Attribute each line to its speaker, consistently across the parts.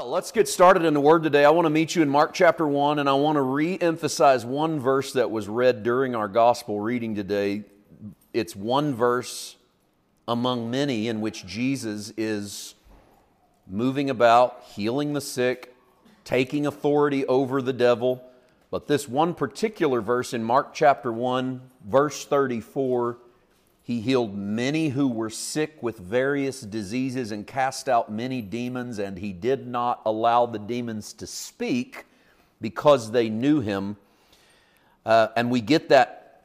Speaker 1: Well, let's get started in the Word today. I want to meet you in Mark chapter 1, and I want to re emphasize one verse that was read during our gospel reading today. It's one verse among many in which Jesus is moving about, healing the sick, taking authority over the devil. But this one particular verse in Mark chapter 1, verse 34, he healed many who were sick with various diseases and cast out many demons, and he did not allow the demons to speak because they knew him. Uh, and we get that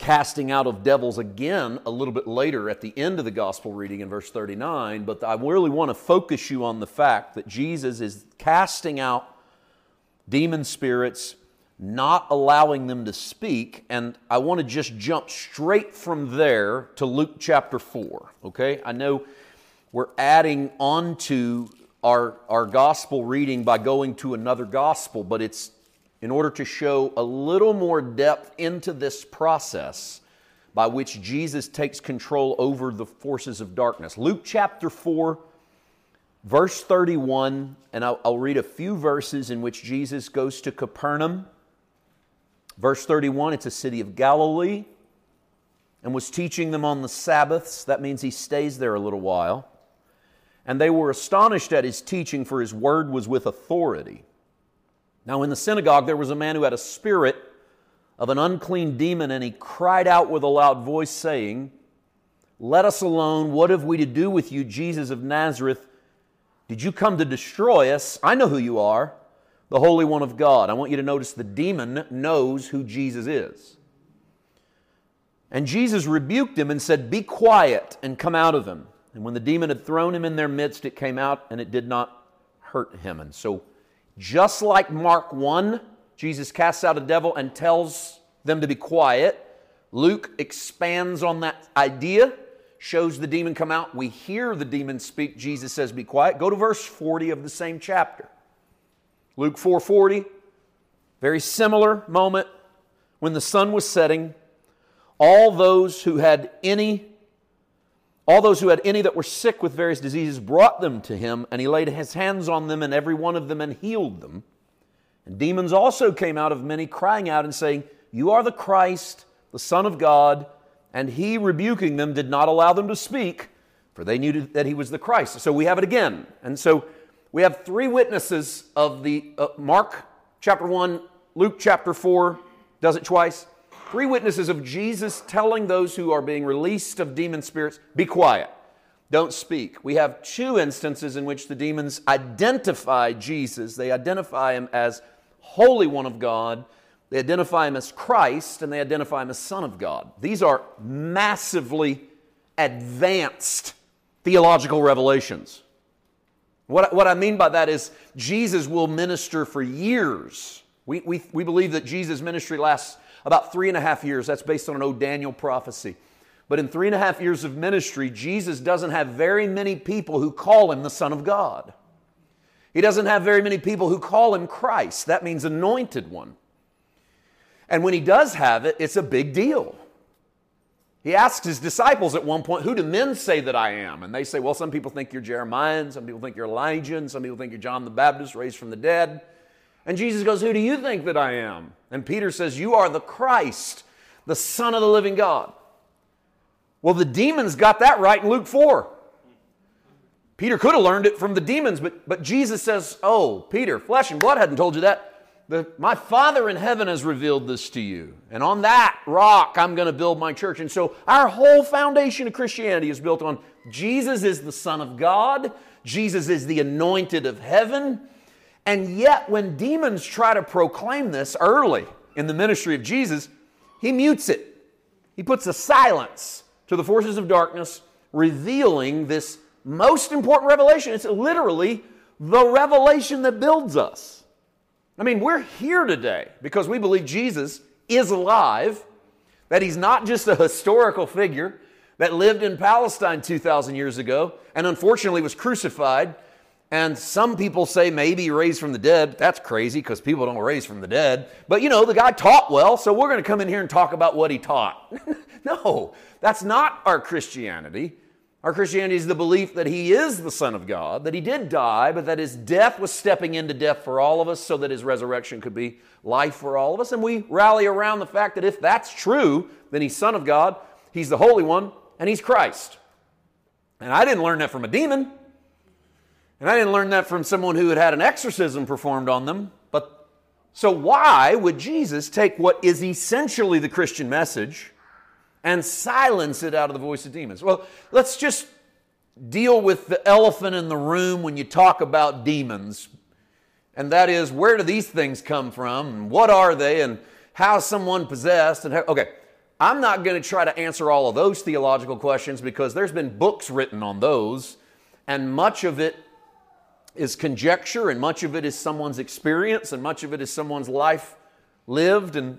Speaker 1: casting out of devils again a little bit later at the end of the gospel reading in verse 39. But I really want to focus you on the fact that Jesus is casting out demon spirits not allowing them to speak. And I want to just jump straight from there to Luke chapter 4. Okay? I know we're adding on to our, our gospel reading by going to another gospel, but it's in order to show a little more depth into this process by which Jesus takes control over the forces of darkness. Luke chapter 4, verse 31, and I'll, I'll read a few verses in which Jesus goes to Capernaum Verse 31 it's a city of Galilee and was teaching them on the Sabbaths. That means he stays there a little while. And they were astonished at his teaching, for his word was with authority. Now, in the synagogue, there was a man who had a spirit of an unclean demon, and he cried out with a loud voice, saying, Let us alone. What have we to do with you, Jesus of Nazareth? Did you come to destroy us? I know who you are the Holy One of God. I want you to notice the demon knows who Jesus is. And Jesus rebuked him and said, Be quiet and come out of him. And when the demon had thrown him in their midst, it came out and it did not hurt him. And so, just like Mark 1, Jesus casts out a devil and tells them to be quiet, Luke expands on that idea, shows the demon come out. We hear the demon speak. Jesus says, Be quiet. Go to verse 40 of the same chapter. Luke 4:40, very similar moment when the sun was setting, all those who had any all those who had any that were sick with various diseases brought them to him, and he laid his hands on them and every one of them and healed them. And demons also came out of many, crying out and saying, You are the Christ, the Son of God. And he, rebuking them, did not allow them to speak, for they knew that he was the Christ. So we have it again. And so we have three witnesses of the uh, Mark chapter 1, Luke chapter 4, does it twice. Three witnesses of Jesus telling those who are being released of demon spirits, be quiet, don't speak. We have two instances in which the demons identify Jesus. They identify him as Holy One of God, they identify him as Christ, and they identify him as Son of God. These are massively advanced theological revelations. What, what I mean by that is Jesus will minister for years. We, we, we believe that Jesus' ministry lasts about three and a half years. That's based on an old Daniel prophecy. But in three and a half years of ministry, Jesus doesn't have very many people who call him the Son of God. He doesn't have very many people who call him Christ. That means anointed one. And when he does have it, it's a big deal. He asks his disciples at one point, Who do men say that I am? And they say, Well, some people think you're Jeremiah, some people think you're Elijah, and some people think you're John the Baptist raised from the dead. And Jesus goes, Who do you think that I am? And Peter says, You are the Christ, the Son of the living God. Well, the demons got that right in Luke 4. Peter could have learned it from the demons, but, but Jesus says, Oh, Peter, flesh and blood hadn't told you that. The, my Father in heaven has revealed this to you. And on that rock, I'm going to build my church. And so our whole foundation of Christianity is built on Jesus is the Son of God, Jesus is the anointed of heaven. And yet, when demons try to proclaim this early in the ministry of Jesus, he mutes it. He puts a silence to the forces of darkness, revealing this most important revelation. It's literally the revelation that builds us. I mean, we're here today because we believe Jesus is alive, that he's not just a historical figure that lived in Palestine 2,000 years ago and unfortunately was crucified. And some people say maybe raised from the dead. That's crazy because people don't raise from the dead. But you know, the guy taught well, so we're going to come in here and talk about what he taught. no, that's not our Christianity. Our Christianity is the belief that He is the Son of God, that He did die, but that His death was stepping into death for all of us so that His resurrection could be life for all of us. And we rally around the fact that if that's true, then He's Son of God, He's the Holy One, and He's Christ. And I didn't learn that from a demon. And I didn't learn that from someone who had had an exorcism performed on them. But so why would Jesus take what is essentially the Christian message and silence it out of the voice of demons? Well, let's just deal with the elephant in the room when you talk about demons. And that is, where do these things come from? And what are they? And how someone possessed? And how, okay, I'm not going to try to answer all of those theological questions because there's been books written on those, and much of it is conjecture, and much of it is someone's experience, and much of it is someone's life lived. And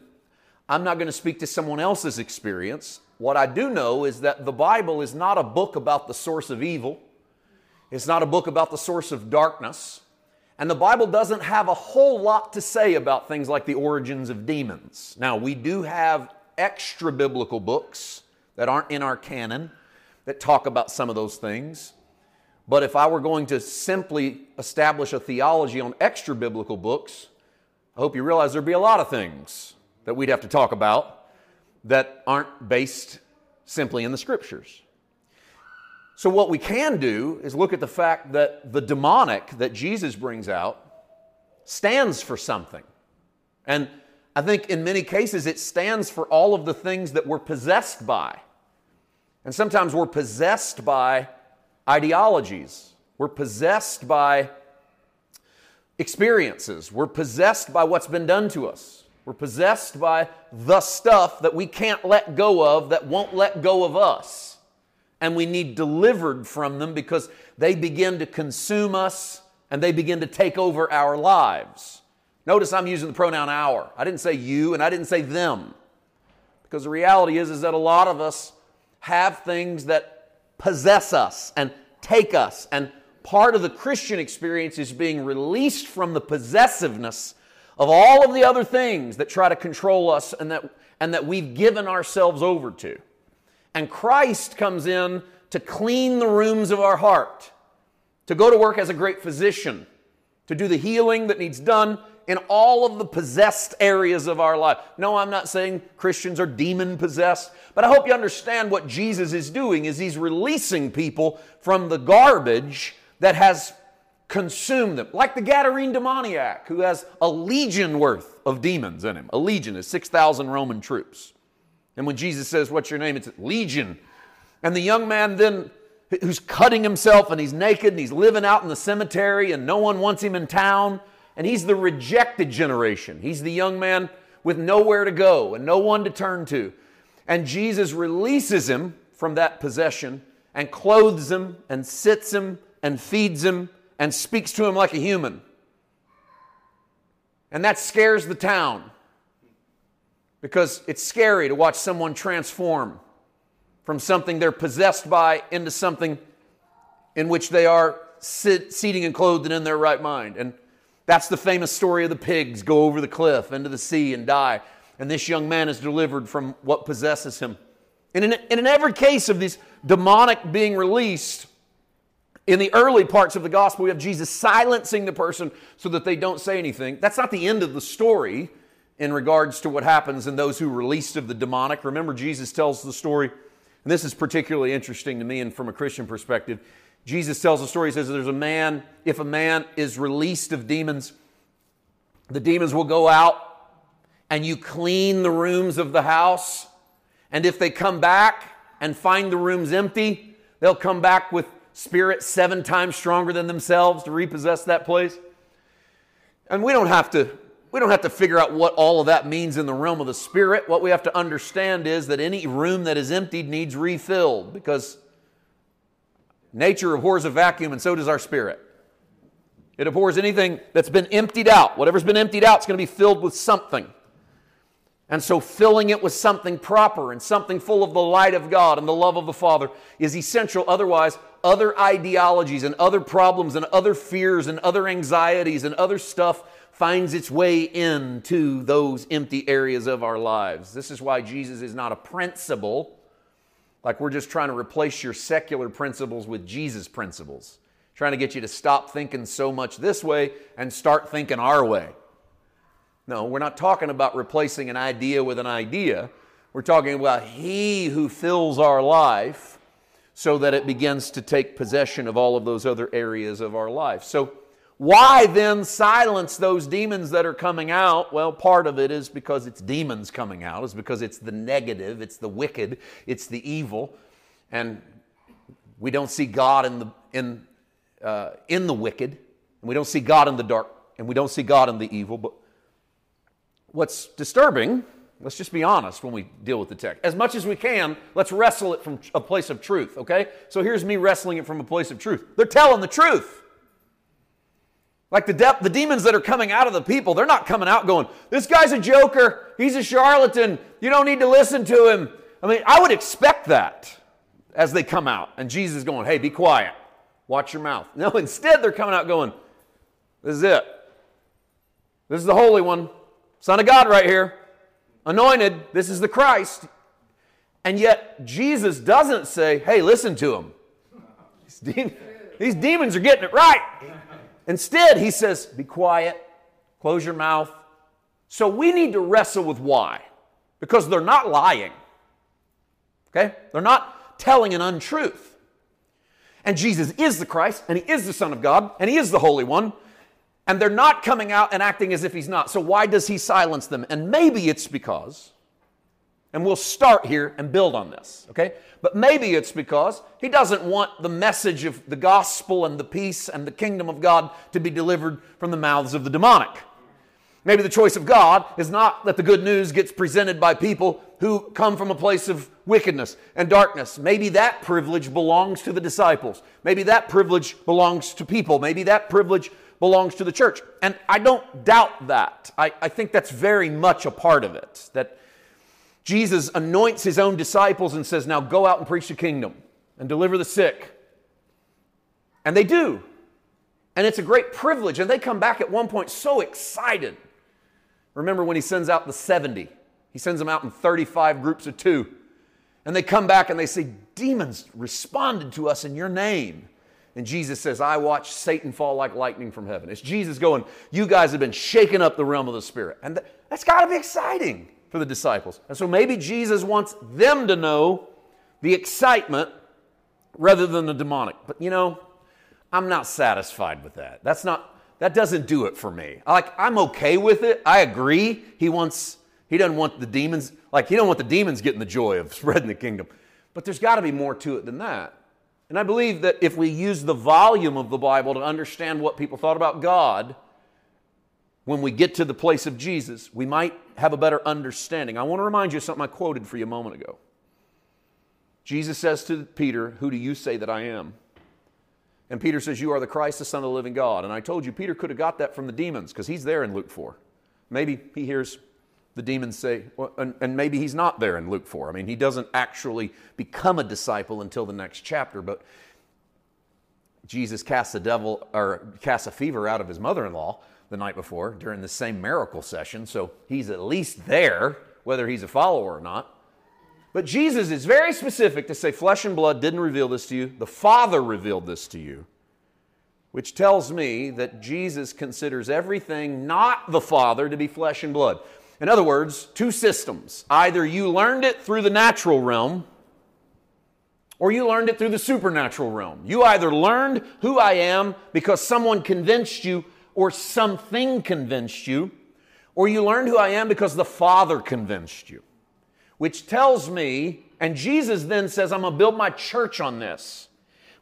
Speaker 1: I'm not going to speak to someone else's experience. What I do know is that the Bible is not a book about the source of evil, it's not a book about the source of darkness. And the Bible doesn't have a whole lot to say about things like the origins of demons. Now, we do have extra biblical books that aren't in our canon that talk about some of those things. But if I were going to simply establish a theology on extra biblical books, I hope you realize there'd be a lot of things that we'd have to talk about that aren't based simply in the scriptures. So, what we can do is look at the fact that the demonic that Jesus brings out stands for something. And I think in many cases it stands for all of the things that we're possessed by. And sometimes we're possessed by ideologies. We're possessed by experiences. We're possessed by what's been done to us. We're possessed by the stuff that we can't let go of, that won't let go of us. And we need delivered from them because they begin to consume us and they begin to take over our lives. Notice I'm using the pronoun our. I didn't say you and I didn't say them. Because the reality is, is that a lot of us have things that possess us and take us. And part of the Christian experience is being released from the possessiveness of all of the other things that try to control us and that, and that we've given ourselves over to. And Christ comes in to clean the rooms of our heart, to go to work as a great physician, to do the healing that needs done, in all of the possessed areas of our life. No, I'm not saying Christians are demon possessed, but I hope you understand what Jesus is doing is he's releasing people from the garbage that has consumed them. Like the Gadarene demoniac who has a legion worth of demons in him. A legion is 6,000 Roman troops. And when Jesus says, What's your name? It's legion. And the young man then who's cutting himself and he's naked and he's living out in the cemetery and no one wants him in town and he's the rejected generation. He's the young man with nowhere to go and no one to turn to. And Jesus releases him from that possession and clothes him and sits him and feeds him and speaks to him like a human. And that scares the town because it's scary to watch someone transform from something they're possessed by into something in which they are sit, seating and clothed and in their right mind. And that's the famous story of the pigs go over the cliff into the sea and die. And this young man is delivered from what possesses him. And in, and in every case of this demonic being released, in the early parts of the gospel, we have Jesus silencing the person so that they don't say anything. That's not the end of the story in regards to what happens in those who are released of the demonic. Remember, Jesus tells the story, and this is particularly interesting to me and from a Christian perspective. Jesus tells the story. He says, There's a man, if a man is released of demons, the demons will go out and you clean the rooms of the house. And if they come back and find the rooms empty, they'll come back with spirits seven times stronger than themselves to repossess that place. And we don't have to we don't have to figure out what all of that means in the realm of the spirit. What we have to understand is that any room that is emptied needs refilled because Nature abhors a vacuum, and so does our spirit. It abhors anything that's been emptied out. Whatever's been emptied out is going to be filled with something. And so, filling it with something proper and something full of the light of God and the love of the Father is essential. Otherwise, other ideologies and other problems and other fears and other anxieties and other stuff finds its way into those empty areas of our lives. This is why Jesus is not a principle Like we're just trying to replace your secular principles with Jesus principles, trying to get you to stop thinking so much this way and start thinking our way. No, we're not talking about replacing an idea with an idea. We're talking about He who fills our life so that it begins to take possession of all of those other areas of our life. So, why then silence those demons that are coming out? Well, part of it is because it's demons coming out, is because it's the negative, it's the wicked, it's the evil, and we don't see God in the in uh, in the wicked, and we don't see God in the dark, and we don't see God in the evil. But what's disturbing, let's just be honest when we deal with the text. As much as we can, let's wrestle it from a place of truth. Okay, so here's me wrestling it from a place of truth. They're telling the truth. Like the, de- the demons that are coming out of the people, they're not coming out going, This guy's a joker. He's a charlatan. You don't need to listen to him. I mean, I would expect that as they come out. And Jesus is going, Hey, be quiet. Watch your mouth. No, instead, they're coming out going, This is it. This is the Holy One, Son of God, right here. Anointed. This is the Christ. And yet, Jesus doesn't say, Hey, listen to him. These demons are getting it right. Instead, he says, Be quiet, close your mouth. So we need to wrestle with why. Because they're not lying. Okay? They're not telling an untruth. And Jesus is the Christ, and he is the Son of God, and he is the Holy One. And they're not coming out and acting as if he's not. So why does he silence them? And maybe it's because, and we'll start here and build on this, okay? But maybe it's because he doesn't want the message of the gospel and the peace and the kingdom of God to be delivered from the mouths of the demonic. Maybe the choice of God is not that the good news gets presented by people who come from a place of wickedness and darkness. Maybe that privilege belongs to the disciples. Maybe that privilege belongs to people. Maybe that privilege belongs to the church. And I don't doubt that. I, I think that's very much a part of it. That Jesus anoints his own disciples and says, Now go out and preach the kingdom and deliver the sick. And they do. And it's a great privilege. And they come back at one point so excited. Remember when he sends out the 70? He sends them out in 35 groups of two. And they come back and they say, Demons responded to us in your name. And Jesus says, I watched Satan fall like lightning from heaven. It's Jesus going, You guys have been shaking up the realm of the Spirit. And that's got to be exciting for the disciples. And so maybe Jesus wants them to know the excitement rather than the demonic. But you know, I'm not satisfied with that. That's not that doesn't do it for me. Like I'm okay with it. I agree. He wants he doesn't want the demons like he don't want the demons getting the joy of spreading the kingdom. But there's got to be more to it than that. And I believe that if we use the volume of the Bible to understand what people thought about God, when we get to the place of Jesus, we might have a better understanding. I want to remind you of something I quoted for you a moment ago. Jesus says to Peter, Who do you say that I am? And Peter says, You are the Christ, the Son of the living God. And I told you, Peter could have got that from the demons because he's there in Luke 4. Maybe he hears the demons say, and, and, maybe he's not there in Luke 4. I mean, he doesn't actually become a disciple until the next chapter, but Jesus casts a devil or casts a fever out of his mother in law the night before during the same miracle session, so he's at least there, whether he's a follower or not. But Jesus is very specific to say, Flesh and blood didn't reveal this to you, the Father revealed this to you, which tells me that Jesus considers everything not the Father to be flesh and blood. In other words, two systems. Either you learned it through the natural realm, or you learned it through the supernatural realm. You either learned who I am because someone convinced you or something convinced you, or you learned who I am because the Father convinced you. Which tells me, and Jesus then says, I'm going to build my church on this,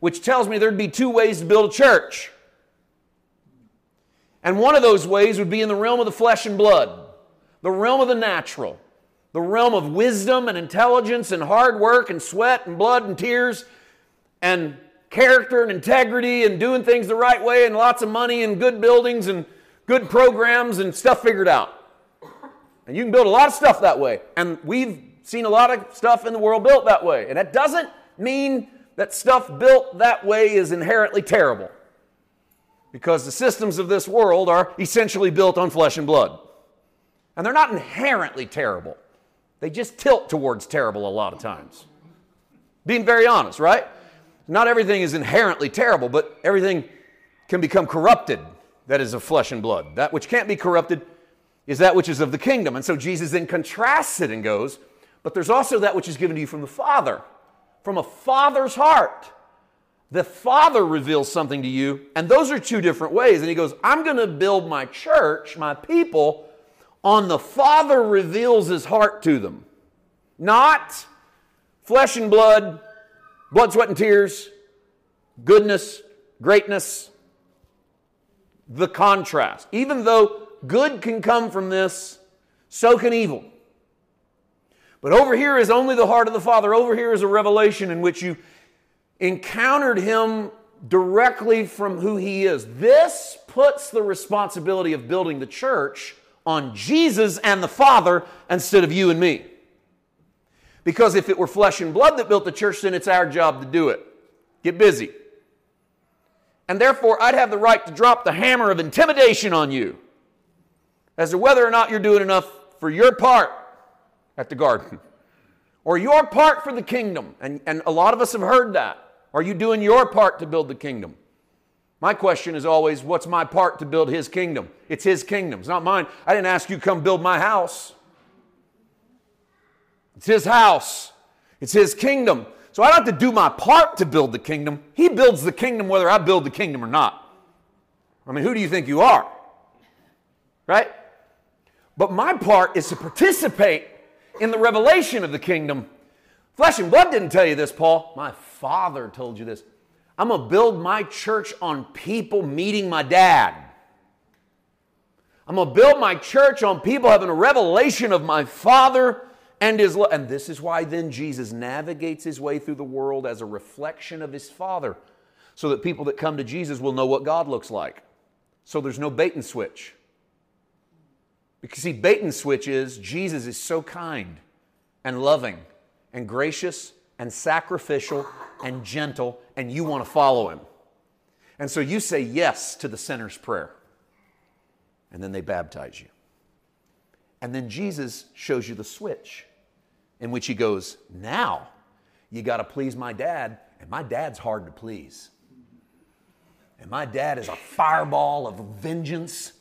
Speaker 1: which tells me there'd be two ways to build a church. And one of those ways would be in the realm of the flesh and blood, the realm of the natural, the realm of wisdom and intelligence and hard work and sweat and blood and tears and character and integrity and doing things the right way and lots of money and good buildings and good programs and stuff figured out. And you can build a lot of stuff that way. And we've seen a lot of stuff in the world built that way. And that doesn't mean that stuff built that way is inherently terrible. Because the systems of this world are essentially built on flesh and blood. And they're not inherently terrible, they just tilt towards terrible a lot of times. Being very honest, right? Not everything is inherently terrible, but everything can become corrupted that is of flesh and blood. That which can't be corrupted is that which is of the kingdom. And so Jesus then contrasts it and goes, but there's also that which is given to you from the Father, from a father's heart. The Father reveals something to you, and those are two different ways. And he goes, I'm going to build my church, my people, on the Father reveals his heart to them. Not flesh and blood, blood, sweat, and tears, goodness, greatness. The contrast. Even though good can come from this, so can evil. But over here is only the heart of the Father. Over here is a revelation in which you encountered Him directly from who He is. This puts the responsibility of building the church on Jesus and the Father instead of you and me. Because if it were flesh and blood that built the church, then it's our job to do it. Get busy. And therefore, I'd have the right to drop the hammer of intimidation on you as to whether or not you're doing enough for your part at the garden or your part for the kingdom. And, and a lot of us have heard that. Are you doing your part to build the kingdom? My question is always, what's my part to build his kingdom? It's his kingdom, it's not mine. I didn't ask you to come build my house. It's his house, it's his kingdom. So I don't have to do my part to build the kingdom. He builds the kingdom whether I build the kingdom or not. I mean, who do you think you are? Right? But my part is to participate in the revelation of the kingdom. Flesh and blood didn't tell you this, Paul. My father told you this. I'm going to build my church on people meeting my dad. I'm going to build my church on people having a revelation of my father and his love. And this is why then Jesus navigates his way through the world as a reflection of his father so that people that come to Jesus will know what God looks like. So there's no bait and switch. Because, see, bait and switch is Jesus is so kind and loving and gracious and sacrificial and gentle, and you want to follow him. And so you say yes to the sinner's prayer. And then they baptize you. And then Jesus shows you the switch in which he goes, Now you got to please my dad, and my dad's hard to please. And my dad is a fireball of vengeance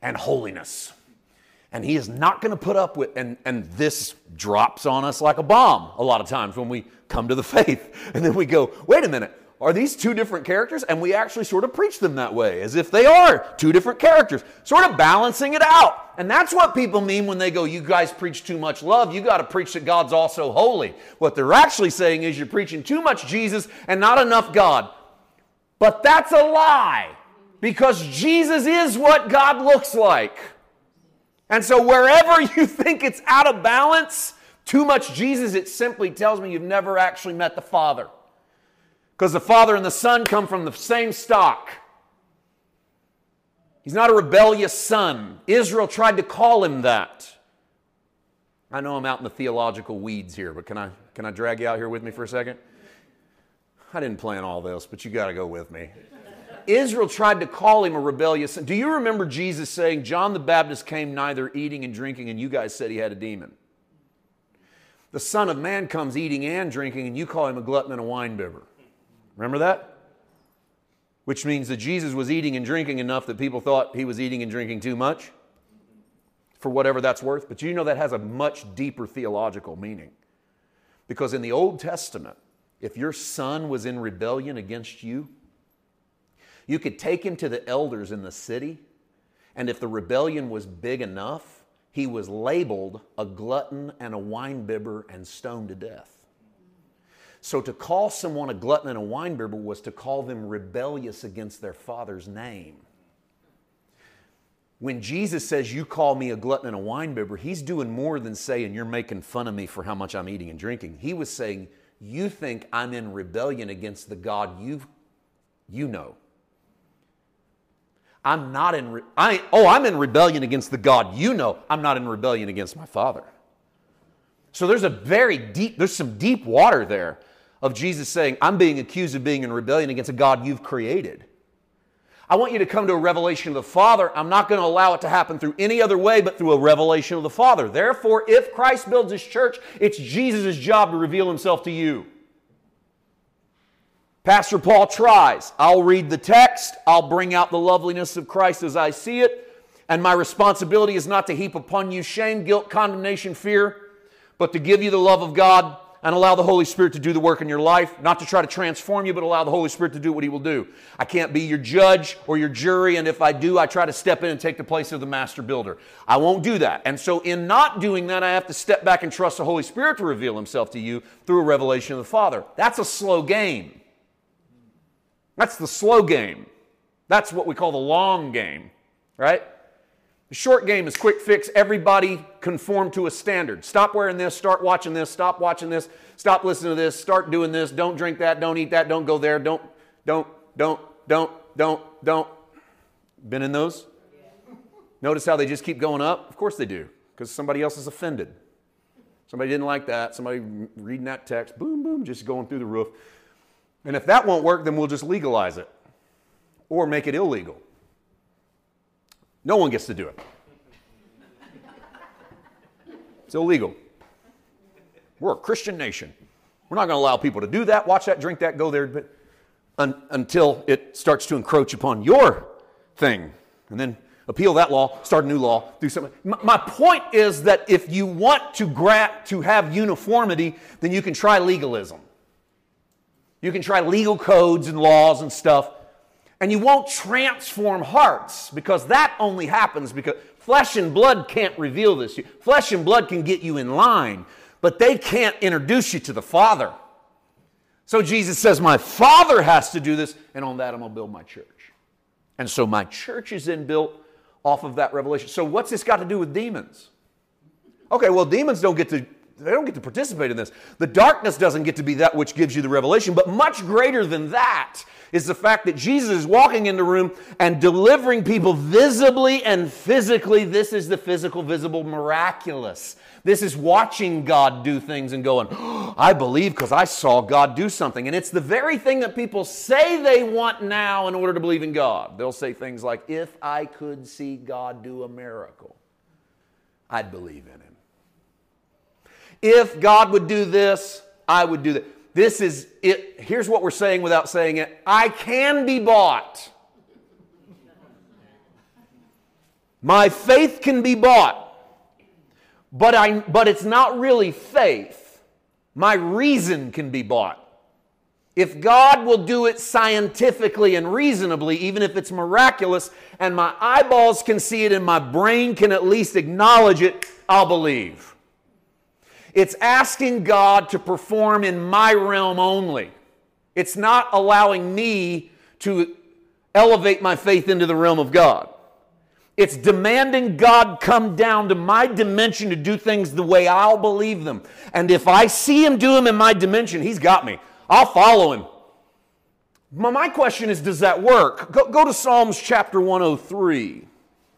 Speaker 1: and holiness and he is not going to put up with and and this drops on us like a bomb a lot of times when we come to the faith. And then we go wait a minute are these two different characters? And we actually sort of preach them that way as if they are two different characters sort of balancing it out. And that's what people mean when they go you guys preach too much love. You got to preach that god's also holy. What they're actually saying is you're preaching too much jesus and not enough god. But that's a lie because jesus is what god looks like and so, wherever you think it's out of balance, too much Jesus, it simply tells me you've never actually met the Father. Because the Father and the Son come from the same stock. He's not a rebellious son. Israel tried to call him that. I know I'm out in the theological weeds here, but can I, can I drag you out here with me for a second? I didn't plan all this, but you got to go with me. Israel tried to call him a rebellious son. Do you remember Jesus saying, John the Baptist came neither eating and drinking, and you guys said he had a demon? The Son of Man comes eating and drinking, and you call him a glutton and a winebibber. Remember that? Which means that Jesus was eating and drinking enough that people thought he was eating and drinking too much, for whatever that's worth. But you know that has a much deeper theological meaning. Because in the Old Testament, if your son was in rebellion against you, you could take him to the elders in the city, and if the rebellion was big enough, he was labeled a glutton and a winebibber and stoned to death. So to call someone a glutton and a winebibber was to call them rebellious against their father's name. When Jesus says, You call me a glutton and a winebibber, he's doing more than saying, You're making fun of me for how much I'm eating and drinking. He was saying, You think I'm in rebellion against the God you you know. I'm not in, re- I, oh, I'm in rebellion against the God you know. I'm not in rebellion against my Father. So there's a very deep, there's some deep water there of Jesus saying, I'm being accused of being in rebellion against a God you've created. I want you to come to a revelation of the Father. I'm not going to allow it to happen through any other way but through a revelation of the Father. Therefore, if Christ builds his church, it's Jesus' job to reveal himself to you. Pastor Paul tries. I'll read the text, I'll bring out the loveliness of Christ as I see it, and my responsibility is not to heap upon you shame, guilt, condemnation, fear, but to give you the love of God and allow the Holy Spirit to do the work in your life, not to try to transform you, but allow the Holy Spirit to do what He will do. I can't be your judge or your jury, and if I do, I try to step in and take the place of the master builder. I won't do that. And so, in not doing that, I have to step back and trust the Holy Spirit to reveal Himself to you through a revelation of the Father. That's a slow game. That's the slow game. That's what we call the long game, right? The short game is quick fix. Everybody conform to a standard. Stop wearing this, start watching this, stop watching this, stop listening to this, start doing this, don't drink that, don't eat that, don't go there, don't, don't, don't, don't, don't, don't. Been in those? Notice how they just keep going up? Of course they do, because somebody else is offended. Somebody didn't like that. Somebody reading that text, boom, boom, just going through the roof. And if that won't work, then we'll just legalize it or make it illegal. No one gets to do it. It's illegal. We're a Christian nation. We're not going to allow people to do that, watch that, drink that, go there, but un, until it starts to encroach upon your thing. And then appeal that law, start a new law, do something. My, my point is that if you want to, gra- to have uniformity, then you can try legalism. You can try legal codes and laws and stuff, and you won't transform hearts because that only happens because flesh and blood can't reveal this. Flesh and blood can get you in line, but they can't introduce you to the Father. So Jesus says, My Father has to do this, and on that I'm going to build my church. And so my church is then built off of that revelation. So what's this got to do with demons? Okay, well, demons don't get to they don't get to participate in this. The darkness doesn't get to be that which gives you the revelation, but much greater than that is the fact that Jesus is walking in the room and delivering people visibly and physically. This is the physical, visible, miraculous. This is watching God do things and going, oh, I believe because I saw God do something. And it's the very thing that people say they want now in order to believe in God. They'll say things like, If I could see God do a miracle, I'd believe in Him. If God would do this, I would do that. This is it. Here's what we're saying without saying it I can be bought. My faith can be bought. But, I, but it's not really faith. My reason can be bought. If God will do it scientifically and reasonably, even if it's miraculous, and my eyeballs can see it and my brain can at least acknowledge it, I'll believe. It's asking God to perform in my realm only. It's not allowing me to elevate my faith into the realm of God. It's demanding God come down to my dimension to do things the way I'll believe them. And if I see Him do them in my dimension, He's got me. I'll follow Him. My question is, does that work? Go, go to Psalms chapter 103.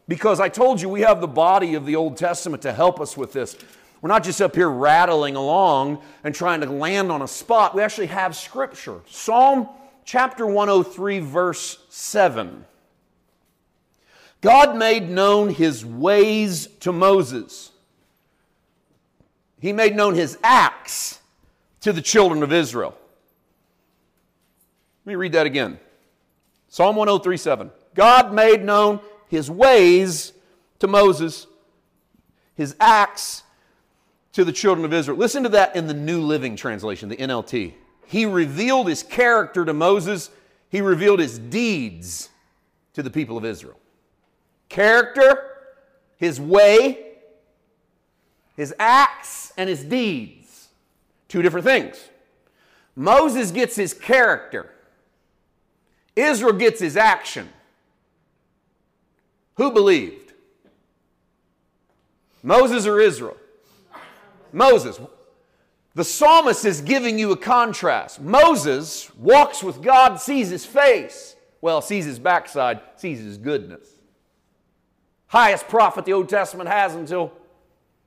Speaker 1: Because I told you we have the body of the Old Testament to help us with this. We're not just up here rattling along and trying to land on a spot. We actually have scripture. Psalm chapter 103, verse 7. God made known his ways to Moses. He made known his acts to the children of Israel. Let me read that again. Psalm 103 7. God made known his ways to Moses, his acts to the children of Israel. Listen to that in the New Living Translation, the NLT. He revealed his character to Moses, he revealed his deeds to the people of Israel. Character, his way, his acts, and his deeds. Two different things. Moses gets his character, Israel gets his action. Who believed? Moses or Israel? Moses. The psalmist is giving you a contrast. Moses walks with God, sees his face. Well, sees his backside, sees his goodness. Highest prophet the Old Testament has until,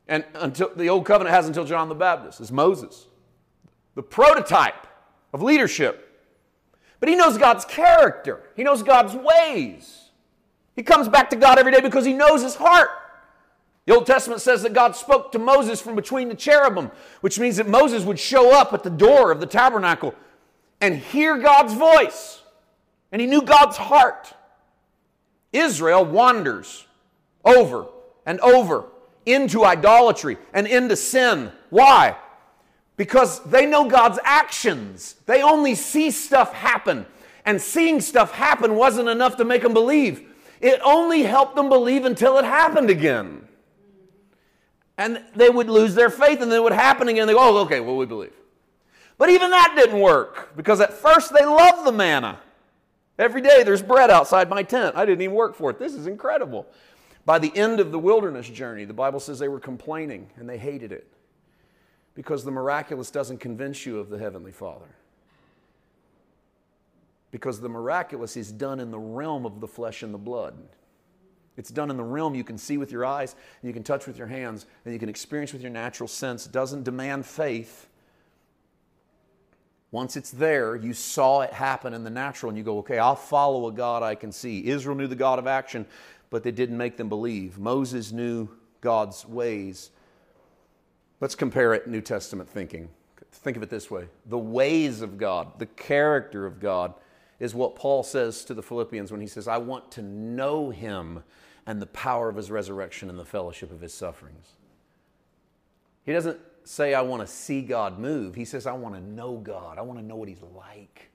Speaker 1: and until the Old Covenant has until John the Baptist is Moses. The prototype of leadership. But he knows God's character. He knows God's ways. He comes back to God every day because he knows his heart. The Old Testament says that God spoke to Moses from between the cherubim, which means that Moses would show up at the door of the tabernacle and hear God's voice. And he knew God's heart. Israel wanders over and over into idolatry and into sin. Why? Because they know God's actions. They only see stuff happen. And seeing stuff happen wasn't enough to make them believe. It only helped them believe until it happened again. And they would lose their faith and then it would happen again. They go, oh, okay, well, we believe. But even that didn't work because at first they loved the manna. Every day there's bread outside my tent. I didn't even work for it. This is incredible. By the end of the wilderness journey, the Bible says they were complaining and they hated it because the miraculous doesn't convince you of the Heavenly Father. Because the miraculous is done in the realm of the flesh and the blood. It's done in the realm you can see with your eyes, you can touch with your hands, and you can experience with your natural sense. It doesn't demand faith. Once it's there, you saw it happen in the natural, and you go, okay, I'll follow a God I can see. Israel knew the God of action, but they didn't make them believe. Moses knew God's ways. Let's compare it New Testament thinking. Think of it this way the ways of God, the character of God, is what Paul says to the Philippians when he says, I want to know him and the power of his resurrection and the fellowship of his sufferings. He doesn't say, I want to see God move. He says, I want to know God. I want to know what he's like.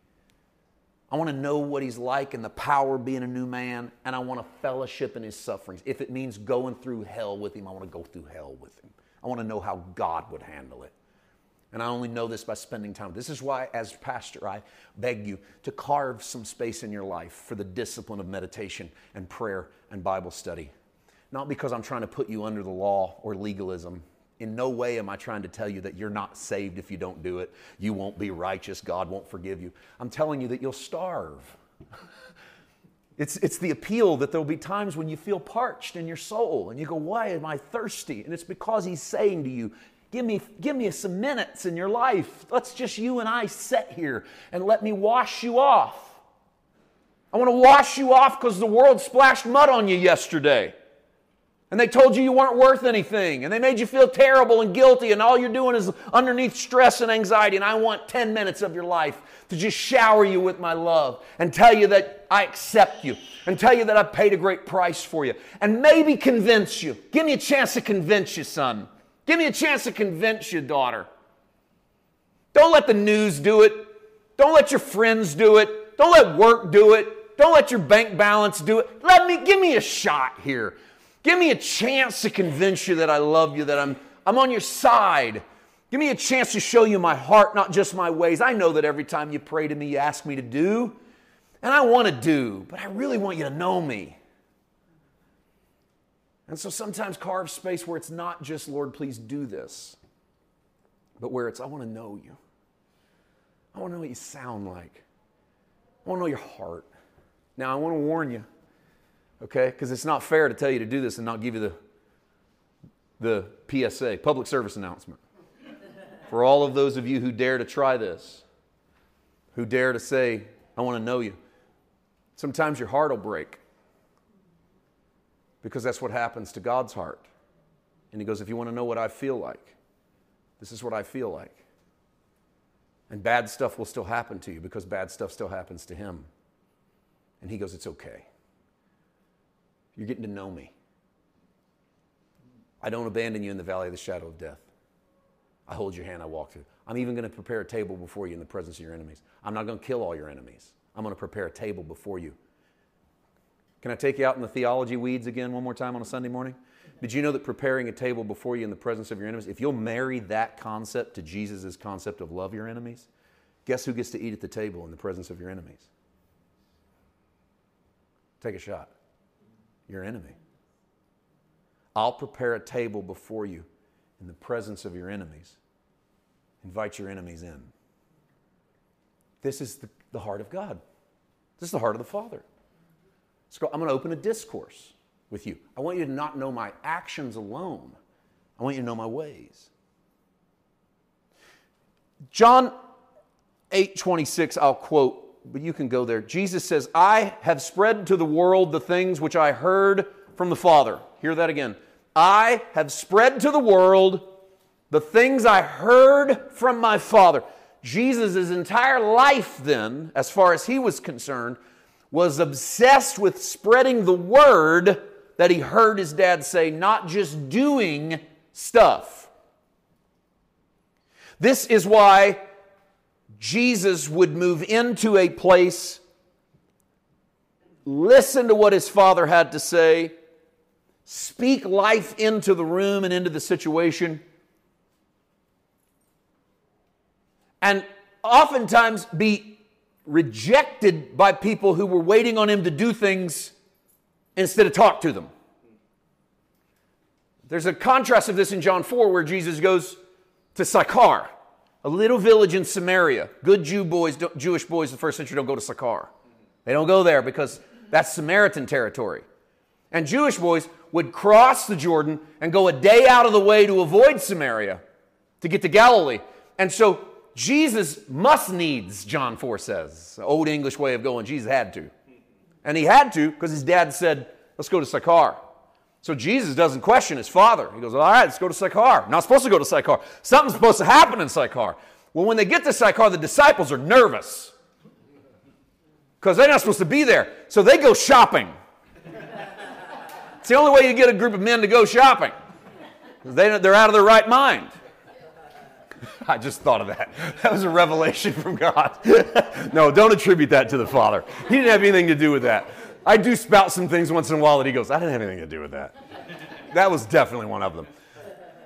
Speaker 1: I want to know what he's like and the power of being a new man, and I want to fellowship in his sufferings. If it means going through hell with him, I want to go through hell with him. I want to know how God would handle it. And I only know this by spending time. This is why, as pastor, I beg you to carve some space in your life for the discipline of meditation and prayer and Bible study. Not because I'm trying to put you under the law or legalism. In no way am I trying to tell you that you're not saved if you don't do it. You won't be righteous. God won't forgive you. I'm telling you that you'll starve. It's, it's the appeal that there'll be times when you feel parched in your soul and you go, Why am I thirsty? And it's because He's saying to you, Give me, give me some minutes in your life. Let's just you and I sit here and let me wash you off. I want to wash you off because the world splashed mud on you yesterday. And they told you you weren't worth anything. And they made you feel terrible and guilty. And all you're doing is underneath stress and anxiety. And I want 10 minutes of your life to just shower you with my love and tell you that I accept you and tell you that I paid a great price for you. And maybe convince you. Give me a chance to convince you, son. Give me a chance to convince you, daughter. Don't let the news do it. Don't let your friends do it. Don't let work do it. Don't let your bank balance do it. Let me give me a shot here. Give me a chance to convince you that I love you, that I'm, I'm on your side. Give me a chance to show you my heart, not just my ways. I know that every time you pray to me, you ask me to do, and I want to do, but I really want you to know me. And so sometimes carve space where it's not just, Lord, please do this, but where it's, I want to know you. I want to know what you sound like. I want to know your heart. Now, I want to warn you, okay? Because it's not fair to tell you to do this and not give you the, the PSA, public service announcement. For all of those of you who dare to try this, who dare to say, I want to know you, sometimes your heart will break because that's what happens to God's heart. And he goes, If you want to know what I feel like, this is what I feel like. And bad stuff will still happen to you because bad stuff still happens to him. And he goes, It's okay. You're getting to know me. I don't abandon you in the valley of the shadow of death. I hold your hand, I walk through. I'm even going to prepare a table before you in the presence of your enemies. I'm not going to kill all your enemies. I'm going to prepare a table before you can I take you out in the theology weeds again one more time on a Sunday morning? Did you know that preparing a table before you in the presence of your enemies, if you'll marry that concept to Jesus' concept of love your enemies, guess who gets to eat at the table in the presence of your enemies? Take a shot. Your enemy. I'll prepare a table before you in the presence of your enemies. Invite your enemies in. This is the, the heart of God. This is the heart of the Father. I'm going to open a discourse with you. I want you to not know my actions alone, I want you to know my ways. John 8 26, I'll quote, but you can go there. Jesus says, I have spread to the world the things which I heard from the Father. Hear that again. I have spread to the world the things I heard from my Father. Jesus' entire life, then, as far as he was concerned, was obsessed with spreading the word that he heard his dad say, not just doing stuff. This is why Jesus would move into a place, listen to what his father had to say, speak life into the room and into the situation, and oftentimes be rejected by people who were waiting on him to do things instead of talk to them. There's a contrast of this in John 4 where Jesus goes to Sychar, a little village in Samaria. Good Jew boys, Jewish boys in the first century don't go to Sychar. They don't go there because that's Samaritan territory. And Jewish boys would cross the Jordan and go a day out of the way to avoid Samaria to get to Galilee. And so Jesus must needs, John 4 says. Old English way of going, Jesus had to. And he had to because his dad said, let's go to Sychar. So Jesus doesn't question his father. He goes, all right, let's go to Sychar. Not supposed to go to Sychar. Something's supposed to happen in Sychar. Well, when they get to Sychar, the disciples are nervous because they're not supposed to be there. So they go shopping. it's the only way you get a group of men to go shopping. They, they're out of their right mind. I just thought of that. That was a revelation from God. no, don't attribute that to the Father. He didn't have anything to do with that. I do spout some things once in a while that he goes, I didn't have anything to do with that. That was definitely one of them.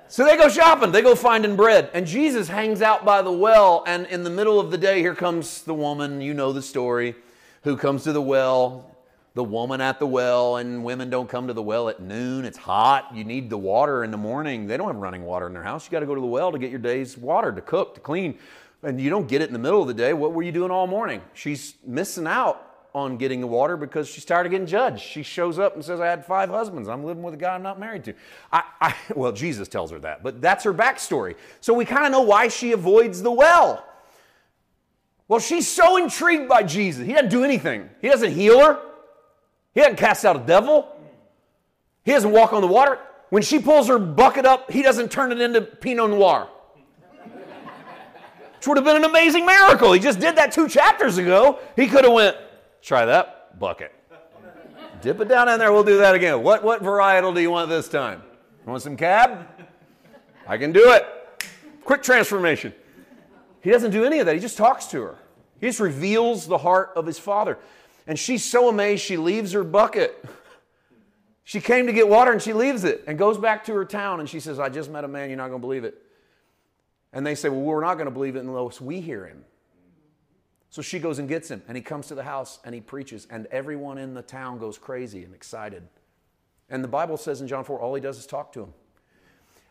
Speaker 1: So they go shopping, they go finding bread. And Jesus hangs out by the well, and in the middle of the day, here comes the woman, you know the story, who comes to the well the woman at the well, and women don't come to the well at noon. It's hot. You need the water in the morning. They don't have running water in their house. You got to go to the well to get your day's water to cook, to clean. And you don't get it in the middle of the day. What were you doing all morning? She's missing out on getting the water because she's tired of getting judged. She shows up and says, I had five husbands. I'm living with a guy I'm not married to. I, I, well, Jesus tells her that, but that's her backstory. So we kind of know why she avoids the well. Well, she's so intrigued by Jesus. He doesn't do anything, He doesn't heal her, he hasn't cast out a devil. He doesn't walk on the water. When she pulls her bucket up, he doesn't turn it into Pinot Noir. Which would have been an amazing miracle. He just did that two chapters ago. He could have went, try that bucket. Dip it down in there, we'll do that again. What, what varietal do you want this time? You want some cab? I can do it. Quick transformation. He doesn't do any of that. He just talks to her. He just reveals the heart of his father. And she's so amazed, she leaves her bucket. She came to get water and she leaves it and goes back to her town and she says, I just met a man, you're not going to believe it. And they say, Well, we're not going to believe it unless we hear him. So she goes and gets him and he comes to the house and he preaches and everyone in the town goes crazy and excited. And the Bible says in John 4, all he does is talk to him.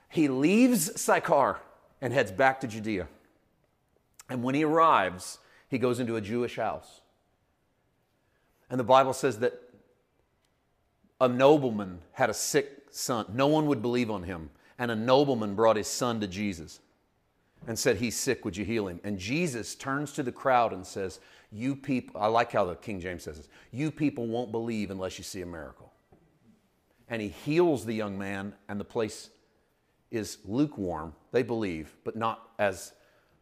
Speaker 1: He leaves Sychar and heads back to Judea. And when he arrives, he goes into a Jewish house. And the Bible says that a nobleman had a sick son. No one would believe on him. And a nobleman brought his son to Jesus and said, He's sick, would you heal him? And Jesus turns to the crowd and says, You people, I like how the King James says this, you people won't believe unless you see a miracle. And he heals the young man, and the place is lukewarm. They believe, but not as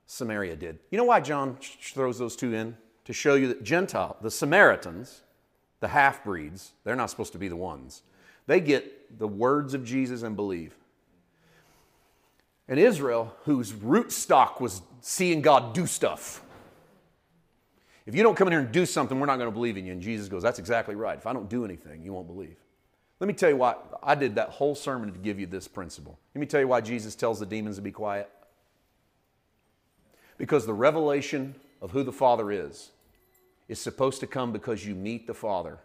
Speaker 1: Samaria did. You know why John throws those two in? To show you that Gentile, the Samaritans, the half breeds, they're not supposed to be the ones. They get the words of Jesus and believe. And Israel, whose root stock was seeing God do stuff. If you don't come in here and do something, we're not going to believe in you. And Jesus goes, That's exactly right. If I don't do anything, you won't believe. Let me tell you why I did that whole sermon to give you this principle. Let me tell you why Jesus tells the demons to be quiet. Because the revelation of who the Father is is supposed to come because you meet the Father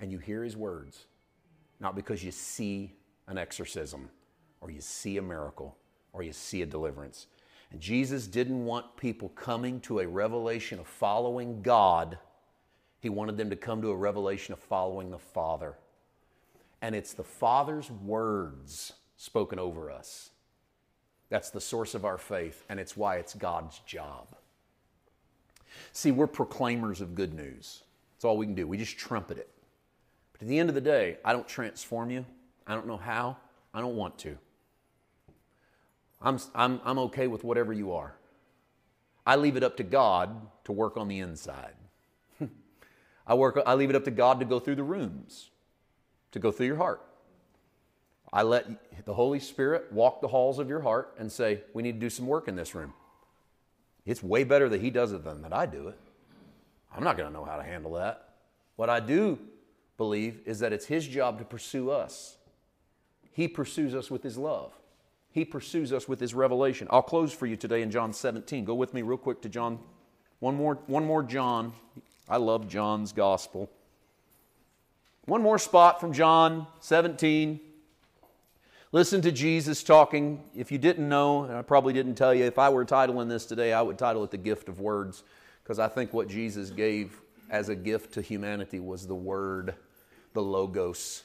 Speaker 1: and you hear His words, not because you see an exorcism or you see a miracle or you see a deliverance. And Jesus didn't want people coming to a revelation of following God. He wanted them to come to a revelation of following the Father. And it's the Father's words spoken over us. That's the source of our faith, and it's why it's God's job. See, we're proclaimers of good news. That's all we can do. We just trumpet it. But at the end of the day, I don't transform you. I don't know how. I don't want to. I'm, I'm, I'm okay with whatever you are. I leave it up to God to work on the inside. I, work, I leave it up to God to go through the rooms, to go through your heart. I let the Holy Spirit walk the halls of your heart and say, We need to do some work in this room. It's way better that He does it than that I do it. I'm not going to know how to handle that. What I do believe is that it's His job to pursue us. He pursues us with His love, He pursues us with His revelation. I'll close for you today in John 17. Go with me real quick to John. One more, one more John. I love John's gospel. One more spot from John 17. Listen to Jesus talking. If you didn't know, and I probably didn't tell you, if I were titling this today, I would title it The Gift of Words, because I think what Jesus gave as a gift to humanity was the Word, the Logos.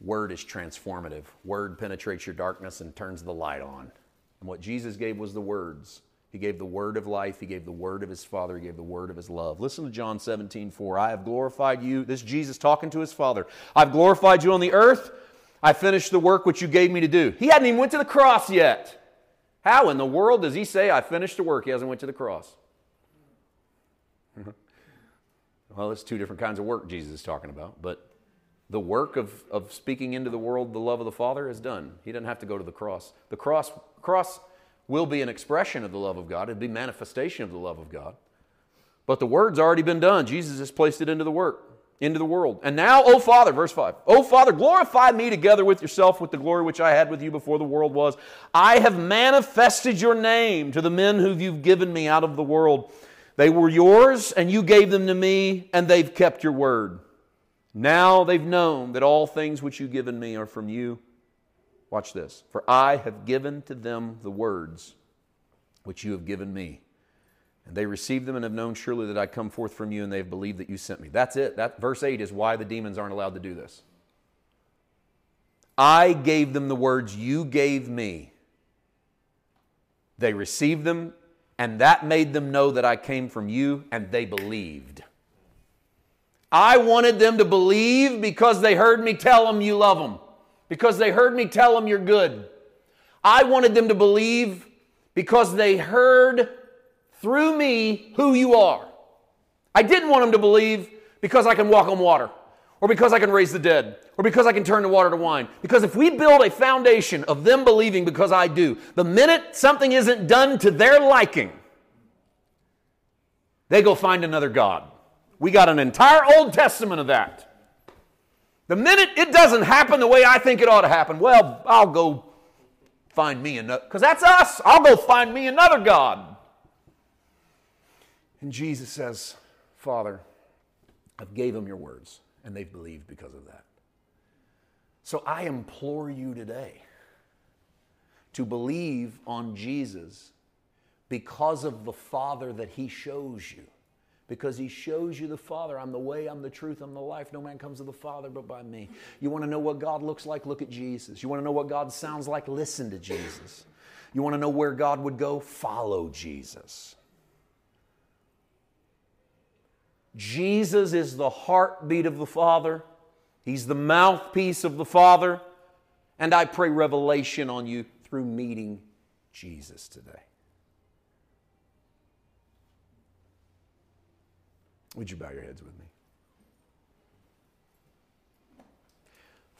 Speaker 1: Word is transformative. Word penetrates your darkness and turns the light on. And what Jesus gave was the words. He gave the word of life. He gave the word of his Father. He gave the word of his love. Listen to John 17, 4. I have glorified you. This is Jesus talking to his Father. I've glorified you on the earth. I finished the work which you gave me to do. He hadn't even went to the cross yet. How in the world does he say, I finished the work? He hasn't went to the cross. well, it's two different kinds of work Jesus is talking about, but the work of, of speaking into the world the love of the Father is done. He doesn't have to go to the cross. The cross, cross will be an expression of the love of God, it'll be manifestation of the love of God. But the word's already been done. Jesus has placed it into the work into the world. And now, O Father, verse 5, O Father, glorify me together with yourself with the glory which I had with you before the world was. I have manifested your name to the men who you've given me out of the world. They were yours, and you gave them to me, and they've kept your word. Now they've known that all things which you've given me are from you. Watch this. For I have given to them the words which you have given me and they received them and have known surely that I come forth from you, and they have believed that you sent me. That's it. That verse 8 is why the demons aren't allowed to do this. I gave them the words you gave me. They received them, and that made them know that I came from you, and they believed. I wanted them to believe because they heard me tell them you love them, because they heard me tell them you're good. I wanted them to believe because they heard through me who you are. I didn't want them to believe because I can walk on water, or because I can raise the dead, or because I can turn the water to wine. Because if we build a foundation of them believing because I do, the minute something isn't done to their liking, they go find another God. We got an entire Old Testament of that. The minute it doesn't happen the way I think it ought to happen, well, I'll go find me another, because that's us. I'll go find me another God. And Jesus says, Father, I've gave them your words, and they've believed because of that. So I implore you today to believe on Jesus because of the Father that He shows you. Because He shows you the Father. I'm the way, I'm the truth, I'm the life. No man comes to the Father but by me. You want to know what God looks like? Look at Jesus. You want to know what God sounds like? Listen to Jesus. You want to know where God would go? Follow Jesus. Jesus is the heartbeat of the Father, He's the mouthpiece of the Father. And I pray revelation on you through meeting Jesus today. Would you bow your heads with me?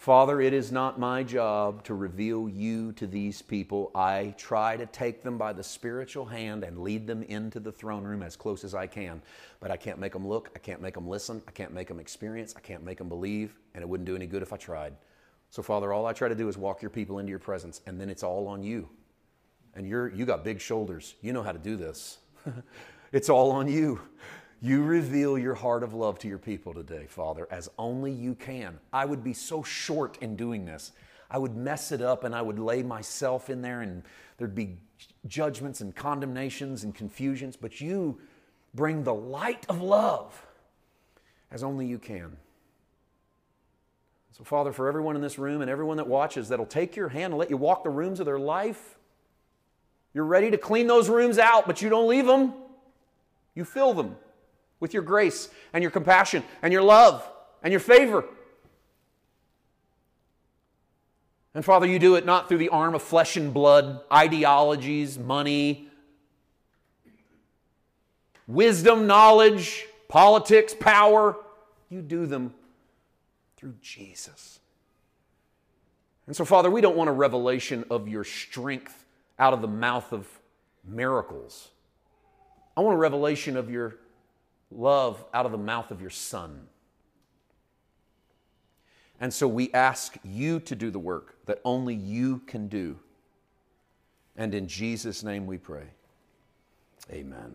Speaker 1: Father, it is not my job to reveal you to these people. I try to take them by the spiritual hand and lead them into the throne room as close as I can. But I can't make them look, I can't make them listen, I can't make them experience, I can't make them believe, and it wouldn't do any good if I tried. So, Father, all I try to do is walk your people into your presence, and then it's all on you. And you're, you got big shoulders. You know how to do this. it's all on you. You reveal your heart of love to your people today, Father, as only you can. I would be so short in doing this. I would mess it up and I would lay myself in there and there'd be judgments and condemnations and confusions, but you bring the light of love as only you can. So, Father, for everyone in this room and everyone that watches that'll take your hand and let you walk the rooms of their life, you're ready to clean those rooms out, but you don't leave them, you fill them with your grace and your compassion and your love and your favor. And Father, you do it not through the arm of flesh and blood, ideologies, money, wisdom, knowledge, politics, power. You do them through Jesus. And so, Father, we don't want a revelation of your strength out of the mouth of miracles. I want a revelation of your love out of the mouth of your Son. And so we ask you to do the work that only you can do. And in Jesus' name we pray. Amen.